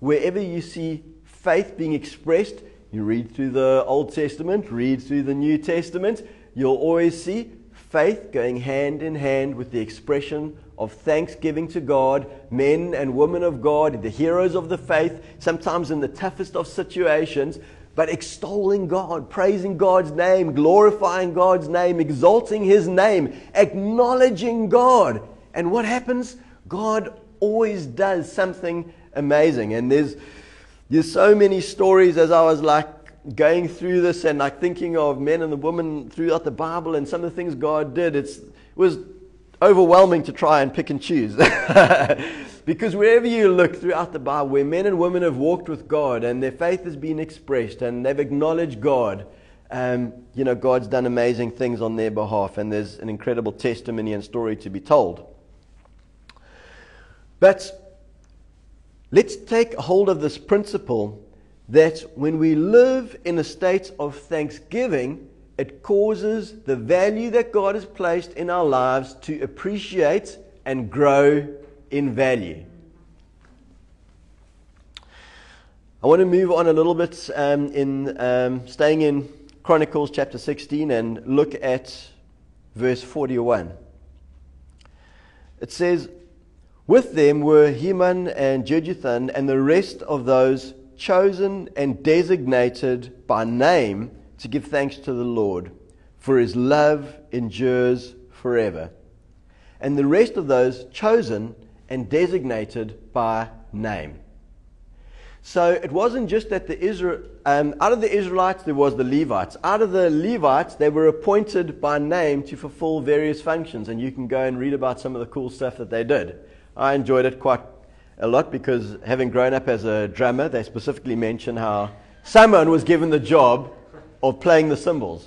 Wherever you see faith being expressed, you read through the Old Testament, read through the New Testament, you'll always see faith going hand in hand with the expression of thanksgiving to God, men and women of God, the heroes of the faith, sometimes in the toughest of situations, but extolling God, praising God's name, glorifying God's name, exalting His name, acknowledging God. And what happens? God always does something amazing. And there's, there's so many stories as I was like going through this and like thinking of men and the women throughout the Bible and some of the things God did. It's, it was overwhelming to try and pick and choose. because wherever you look throughout the Bible, where men and women have walked with God and their faith has been expressed and they've acknowledged God, um, you know, God's done amazing things on their behalf, and there's an incredible testimony and story to be told. But Let's take hold of this principle that when we live in a state of thanksgiving, it causes the value that God has placed in our lives to appreciate and grow in value. I want to move on a little bit um, in um, staying in Chronicles chapter 16 and look at verse 41. It says, with them were Heman and Jeduthun and the rest of those chosen and designated by name to give thanks to the Lord, for his love endures forever. And the rest of those chosen and designated by name. So it wasn't just that the Israel, um, out of the Israelites there was the Levites. Out of the Levites, they were appointed by name to fulfill various functions, and you can go and read about some of the cool stuff that they did. I enjoyed it quite a lot because having grown up as a drummer, they specifically mention how someone was given the job of playing the cymbals.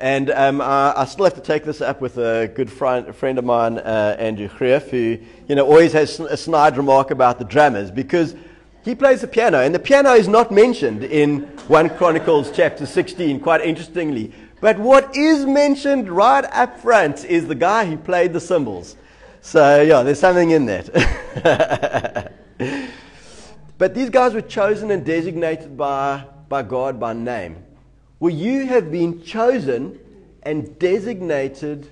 And um, I, I, still have to take this up with a good friend, a friend of mine, uh, Andrew Greff, who you know always has a snide remark about the drummers because he plays the piano, and the piano is not mentioned in 1 Chronicles chapter 16, quite interestingly. But what is mentioned right up front is the guy who played the cymbals. So, yeah, there's something in that. but these guys were chosen and designated by, by God by name. Well, you have been chosen and designated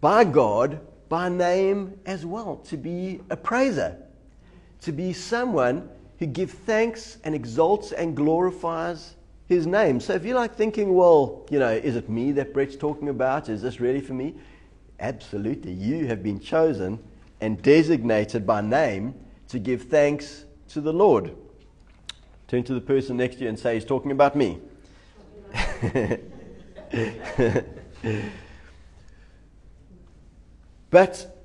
by God by name as well to be a praiser, to be someone who gives thanks and exalts and glorifies his name. So if you're like thinking, well, you know, is it me that Brett's talking about? Is this really for me? Absolutely. You have been chosen and designated by name to give thanks to the Lord. Turn to the person next to you and say, He's talking about me. but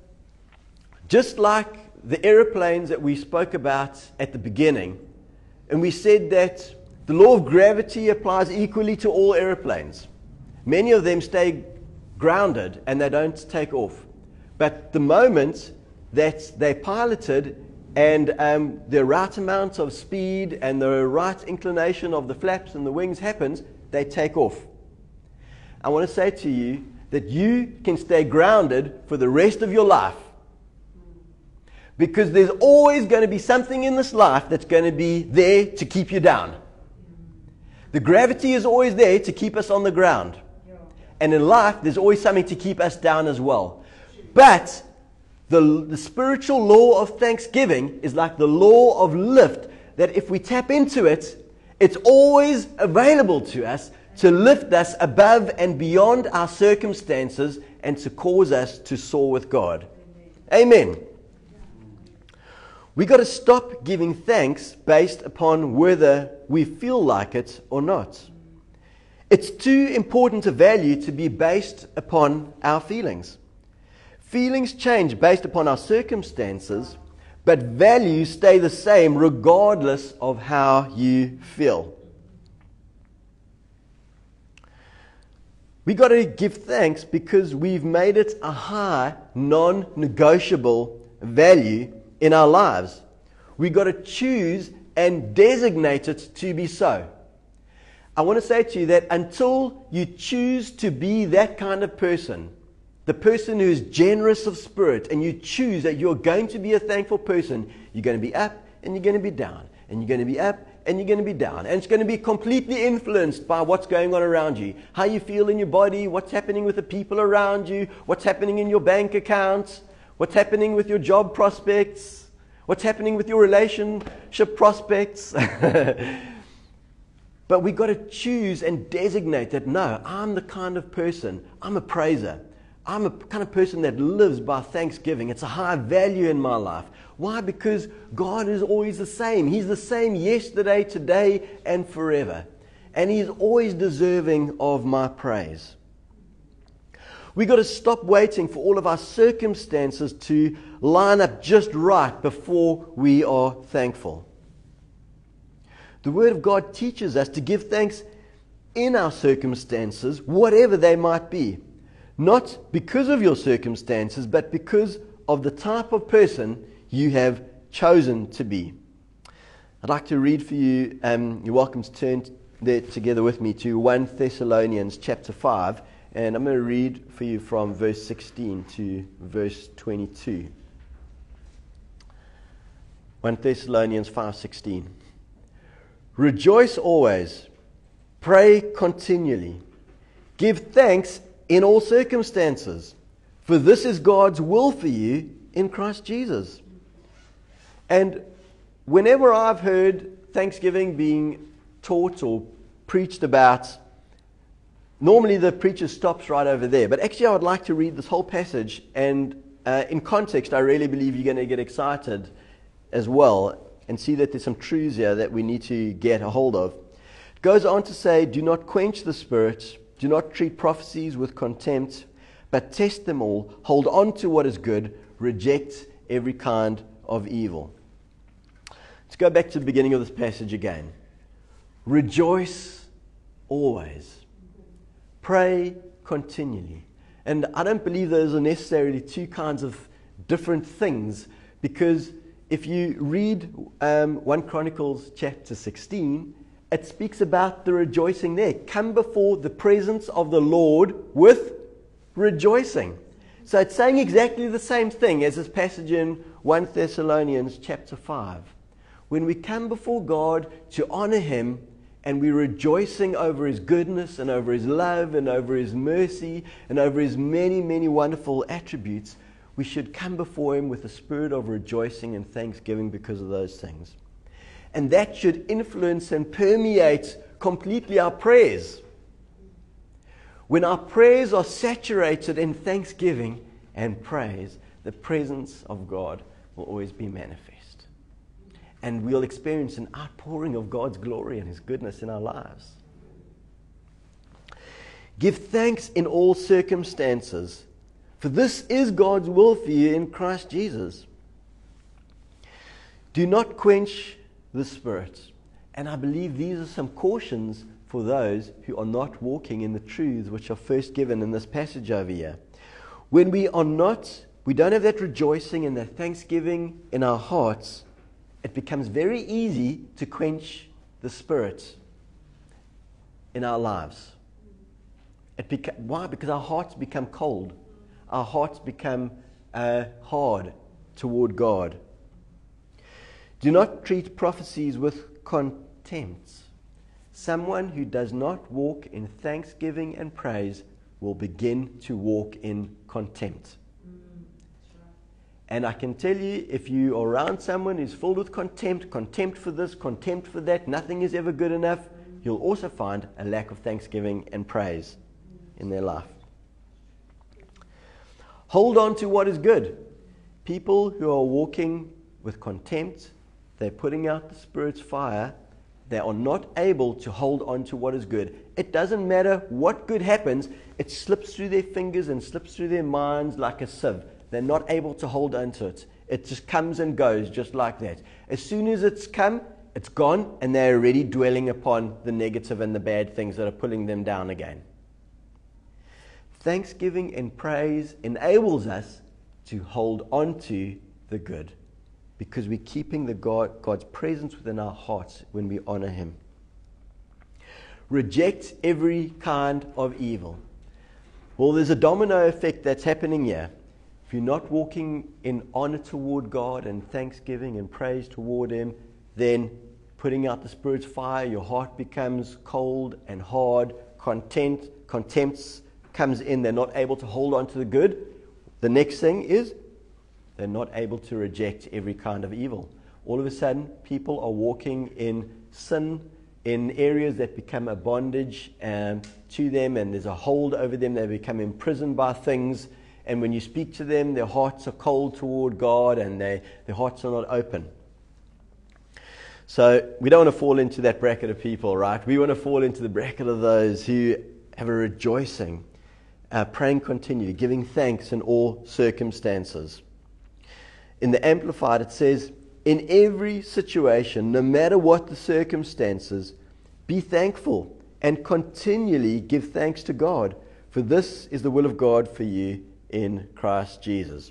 just like the aeroplanes that we spoke about at the beginning, and we said that the law of gravity applies equally to all aeroplanes. Many of them stay grounded and they don't take off. But the moment that they're piloted and um, the right amount of speed and the right inclination of the flaps and the wings happens, they take off. I want to say to you that you can stay grounded for the rest of your life. Because there's always going to be something in this life that's going to be there to keep you down. The gravity is always there to keep us on the ground. And in life, there's always something to keep us down as well. But the, the spiritual law of thanksgiving is like the law of lift, that if we tap into it, it's always available to us to lift us above and beyond our circumstances and to cause us to soar with God. Amen. We've got to stop giving thanks based upon whether we feel like it or not. It's too important a value to be based upon our feelings. Feelings change based upon our circumstances, but values stay the same regardless of how you feel. We got to give thanks because we've made it a high, non negotiable value in our lives. We've got to choose and designate it to be so. I want to say to you that until you choose to be that kind of person, the person who is generous of spirit, and you choose that you're going to be a thankful person, you're going to be up and you're going to be down, and you're going to be up and you're going to be down. And it's going to be completely influenced by what's going on around you. How you feel in your body, what's happening with the people around you, what's happening in your bank accounts, what's happening with your job prospects, what's happening with your relationship prospects. but we've got to choose and designate that no, I'm the kind of person, I'm a praiser. I'm a kind of person that lives by thanksgiving. It's a high value in my life. Why? Because God is always the same. He's the same yesterday, today, and forever. And He's always deserving of my praise. We've got to stop waiting for all of our circumstances to line up just right before we are thankful. The Word of God teaches us to give thanks in our circumstances, whatever they might be. Not because of your circumstances, but because of the type of person you have chosen to be. I'd like to read for you, um, you're welcome to turn there together with me to 1 Thessalonians chapter 5, and I'm going to read for you from verse 16 to verse 22. 1 Thessalonians 5:16 Rejoice always. Pray continually. Give thanks in all circumstances for this is God's will for you in Christ Jesus. And whenever I've heard Thanksgiving being taught or preached about, normally the preacher stops right over there. But actually, I would like to read this whole passage, and uh, in context, I really believe you're going to get excited as well and see that there's some truths here that we need to get a hold of. It goes on to say, Do not quench the spirit, do not treat prophecies with contempt, but test them all, hold on to what is good, reject every kind of evil. Let's go back to the beginning of this passage again. Rejoice always. Pray continually. And I don't believe those are necessarily two kinds of different things because if you read um, 1 Chronicles chapter 16, it speaks about the rejoicing there. Come before the presence of the Lord with rejoicing. So it's saying exactly the same thing as this passage in 1 Thessalonians chapter 5 when we come before God to honor Him and we're rejoicing over His goodness and over His love and over His mercy and over His many, many wonderful attributes, we should come before Him with a spirit of rejoicing and thanksgiving because of those things. And that should influence and permeate completely our prayers. When our prayers are saturated in thanksgiving and praise, the presence of God will always be manifest and we'll experience an outpouring of God's glory and His goodness in our lives. Give thanks in all circumstances, for this is God's will for you in Christ Jesus. Do not quench the Spirit. And I believe these are some cautions for those who are not walking in the truths which are first given in this passage over here. When we are not, we don't have that rejoicing and that thanksgiving in our hearts, it becomes very easy to quench the spirit in our lives. Beca- why? Because our hearts become cold. Our hearts become uh, hard toward God. Do not treat prophecies with contempt. Someone who does not walk in thanksgiving and praise will begin to walk in contempt. And I can tell you, if you are around someone who's filled with contempt, contempt for this, contempt for that, nothing is ever good enough, you'll also find a lack of thanksgiving and praise in their life. Hold on to what is good. People who are walking with contempt, they're putting out the Spirit's fire, they are not able to hold on to what is good. It doesn't matter what good happens, it slips through their fingers and slips through their minds like a sieve. They're not able to hold on to it. It just comes and goes just like that. As soon as it's come, it's gone, and they're already dwelling upon the negative and the bad things that are pulling them down again. Thanksgiving and praise enables us to hold on to the good. because we're keeping the God, God's presence within our hearts when we honor Him. Reject every kind of evil. Well, there's a domino effect that's happening here. If you're not walking in honor toward God and thanksgiving and praise toward Him, then putting out the Spirit's fire, your heart becomes cold and hard, content, contempt comes in, they're not able to hold on to the good. The next thing is they're not able to reject every kind of evil. All of a sudden, people are walking in sin in areas that become a bondage um, to them, and there's a hold over them. They become imprisoned by things. And when you speak to them, their hearts are cold toward God and they, their hearts are not open. So we don't want to fall into that bracket of people, right? We want to fall into the bracket of those who have a rejoicing, uh, praying continually, giving thanks in all circumstances. In the Amplified, it says, In every situation, no matter what the circumstances, be thankful and continually give thanks to God, for this is the will of God for you in Christ Jesus.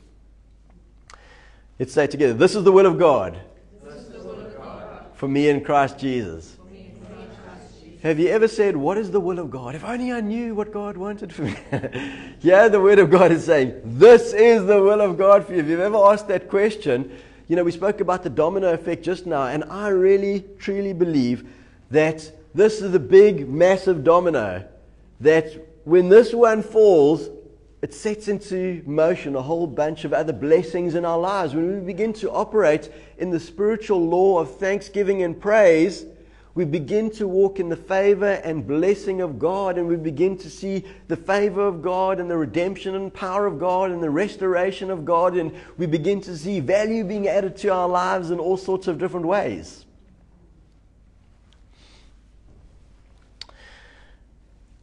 Let's say together, This is the will of God, will of God. for me in Christ Jesus. Have you ever said, What is the will of God? If only I knew what God wanted for me. yeah, the Word of God is saying, This is the will of God for you. If you've ever asked that question, you know, we spoke about the domino effect just now, and I really, truly believe that this is the big, massive domino. That when this one falls, it sets into motion a whole bunch of other blessings in our lives. When we begin to operate in the spiritual law of thanksgiving and praise, we begin to walk in the favor and blessing of God, and we begin to see the favor of God and the redemption and power of God and the restoration of God, and we begin to see value being added to our lives in all sorts of different ways.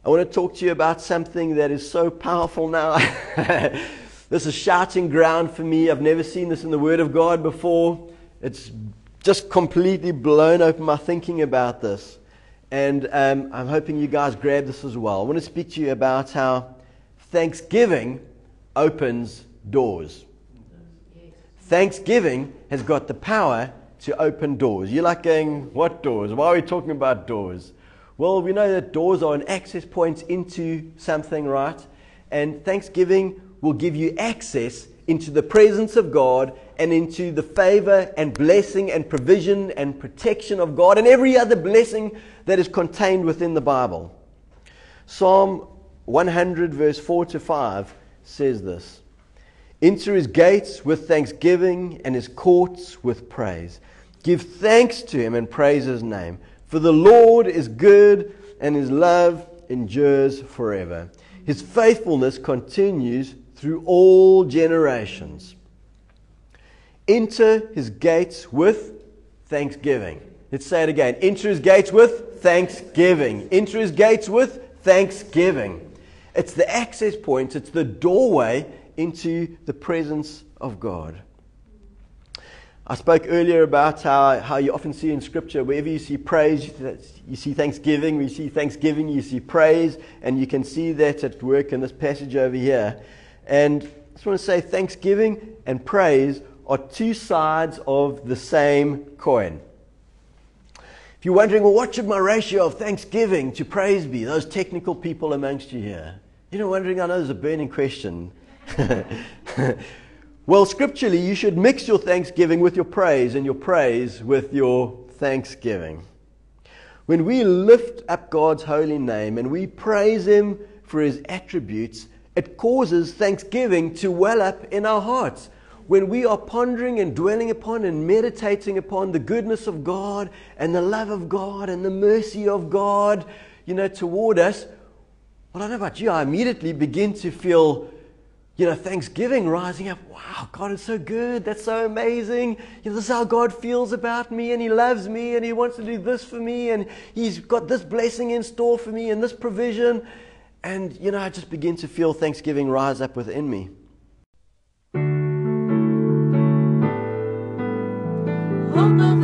I want to talk to you about something that is so powerful now. this is shouting ground for me. I've never seen this in the Word of God before. It's just completely blown open my thinking about this. And um, I'm hoping you guys grab this as well. I want to speak to you about how Thanksgiving opens doors. Thanksgiving has got the power to open doors. You're like going, what doors? Why are we talking about doors? Well, we know that doors are an access point into something, right? And Thanksgiving will give you access into the presence of God and into the favor and blessing and provision and protection of God and every other blessing that is contained within the Bible. Psalm 100, verse 4 to 5 says this Enter his gates with thanksgiving and his courts with praise. Give thanks to him and praise his name. For the Lord is good and his love endures forever. His faithfulness continues through all generations. Enter his gates with thanksgiving. Let's say it again. Enter his gates with thanksgiving. Enter his gates with thanksgiving. It's the access point, it's the doorway into the presence of God. I spoke earlier about how, how you often see in Scripture, wherever you see praise, you see thanksgiving. We see thanksgiving, you see praise, and you can see that at work in this passage over here. And I just want to say thanksgiving and praise are two sides of the same coin. If you're wondering, well, what should my ratio of thanksgiving to praise be? Those technical people amongst you here. You know, wondering, I know there's a burning question. well, scripturally, you should mix your thanksgiving with your praise and your praise with your thanksgiving. When we lift up God's holy name and we praise Him for His attributes, it causes thanksgiving to well up in our hearts. When we are pondering and dwelling upon and meditating upon the goodness of God and the love of God and the mercy of God, you know, toward us, well, I don't know about you, I immediately begin to feel, you know, thanksgiving rising up. Wow, God is so good. That's so amazing. You know, this is how God feels about me and He loves me and He wants to do this for me and He's got this blessing in store for me and this provision. And, you know, I just begin to feel Thanksgiving rise up within me. Hope